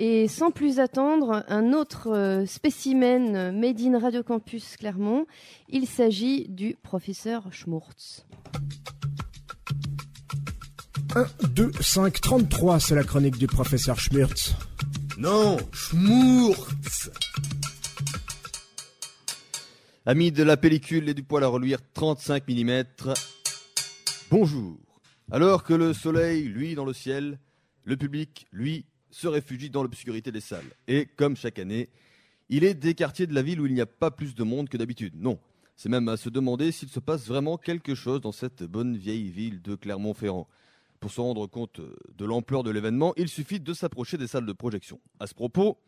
Et sans plus attendre, un autre euh, spécimen made in Radio Campus Clermont. Il s'agit du professeur Schmurtz. 1, 2, 5, 33, c'est la chronique du professeur Schmurtz. Non, Schmurtz Amis de la pellicule et du poil à reluire 35 mm, bonjour. Alors que le soleil, lui, dans le ciel, le public, lui, se réfugie dans l'obscurité des salles. Et comme chaque année, il est des quartiers de la ville où il n'y a pas plus de monde que d'habitude. Non, c'est même à se demander s'il se passe vraiment quelque chose dans cette bonne vieille ville de Clermont-Ferrand. Pour se rendre compte de l'ampleur de l'événement, il suffit de s'approcher des salles de projection. À ce propos,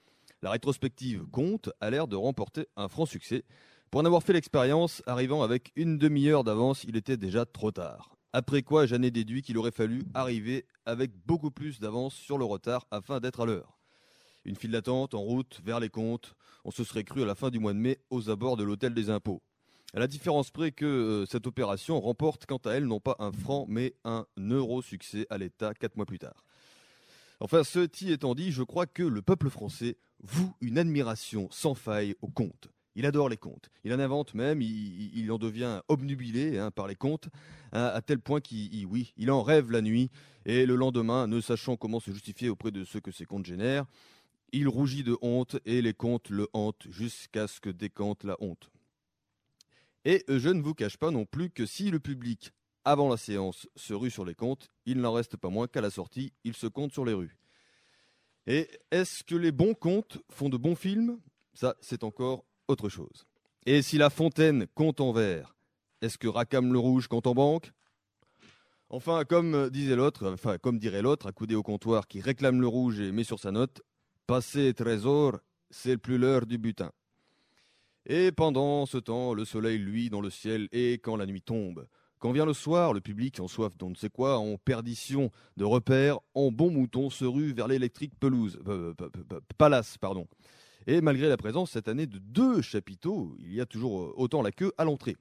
la rétrospective Compte a l'air de remporter un franc succès. Pour en avoir fait l'expérience, arrivant avec une demi-heure d'avance, il était déjà trop tard. Après quoi, j'en ai déduit qu'il aurait fallu arriver avec beaucoup plus d'avance sur le retard afin d'être à l'heure. Une file d'attente en route vers les comptes, on se serait cru à la fin du mois de mai aux abords de l'hôtel des impôts. À la différence près que euh, cette opération remporte quant à elle non pas un franc mais un euro succès à l'État quatre mois plus tard. Enfin, ceci étant dit, je crois que le peuple français voue une admiration sans faille aux comptes. Il adore les contes. Il en invente même, il, en devient obnubilé hein, par les contes, hein, à tel point qu'il en rêve la nuit, et le lendemain, ne sachant comment se justifier auprès de ceux que ces contes génèrent, il rougit de honte, et les contes le hantent jusqu'à ce que décante la honte. Et je ne vous cache pas non plus que si le public, avant la séance, se rue sur les contes, il n'en reste pas moins qu'à la sortie, il se compte sur les rues. Et est-ce que les bons contes font de bons films? Ça, c'est encore autre chose. Et si La Fontaine compte en vert, est-ce que Racam le Rouge compte en banque? Enfin, comme disait l'autre, enfin comme dirait l'autre, accoudé au comptoir, qui réclame le rouge et met sur sa note, passer trésor, c'est plus l'heure du butin. Et pendant ce temps, le soleil luit dans le ciel, et quand la nuit tombe, quand vient le soir, le public, en soif d'on ne sait quoi, en perdition de repères, en bon mouton, se rue vers l'électrique pelouse, euh, palace, pardon. Et malgré la présence cette année de deux chapiteaux, il y a toujours euh, autant la queue à l'entrée.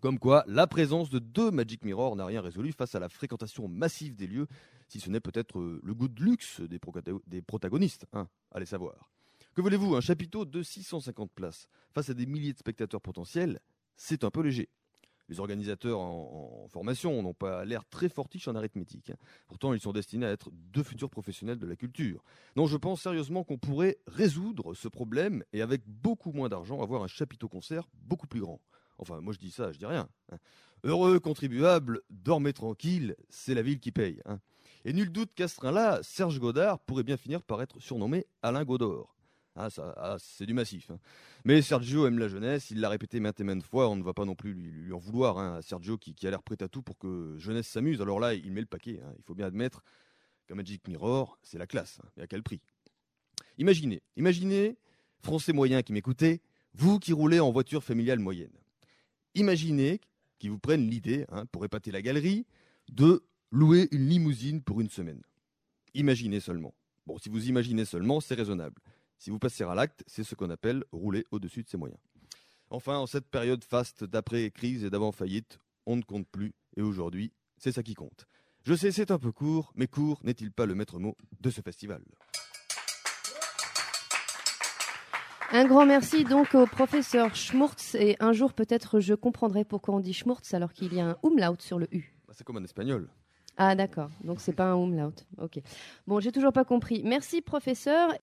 Comme quoi, la présence de deux Magic Mirror n'a rien résolu face à la fréquentation massive des lieux, si ce n'est peut-être euh, le goût de luxe des, protagonistes, hein, allez savoir. Que voulez-vous, un chapiteau de 650 places face à des milliers de spectateurs potentiels, c'est un peu léger. Les organisateurs en, formation n'ont pas l'air très fortiches en arithmétique. Hein. Pourtant, ils sont destinés à être deux futurs professionnels de la culture. Non, je pense sérieusement qu'on pourrait résoudre ce problème et avec beaucoup moins d'argent avoir un chapiteau concert beaucoup plus grand. Enfin, moi je dis ça, je dis rien. Hein. Heureux contribuable, dormez tranquille, c'est la ville qui paye. Hein. Et nul doute qu'à ce train-là, Serge Godard pourrait bien finir par être surnommé Alain Godor. Ah, ah, c'est du massif. Hein. Mais Sergio aime la jeunesse, il l'a répété maintes et maintes fois, on ne va pas non plus lui, en vouloir hein, Sergio qui, a l'air prêt à tout pour que jeunesse s'amuse. Alors là, il met le paquet, hein. il faut bien admettre qu'un Magic Mirror, c'est la classe, mais à quel prix Imaginez, imaginez, français moyen qui m'écoutez, vous qui roulez en voiture familiale moyenne. Imaginez qu'ils vous prennent l'idée, pour épater la galerie, de louer une limousine pour une semaine. Imaginez seulement. Bon, si vous imaginez seulement, c'est raisonnable. Si vous passez à l'acte, c'est ce qu'on appelle rouler au-dessus de ses moyens. Enfin, en cette période faste d'après-crise et d'avant-faillite, on ne compte plus, et aujourd'hui, c'est ça qui compte. Je sais, c'est un peu court, mais court n'est-il pas le maître mot de ce festival? Un grand merci donc au professeur Schmurtz, et un jour peut-être je comprendrai pourquoi on dit Schmurtz alors qu'il y a un umlaut sur le U. Bah, c'est comme un espagnol. Ah d'accord, donc c'est pas un umlaut. Ok. Bon, j'ai toujours pas compris. Merci professeur.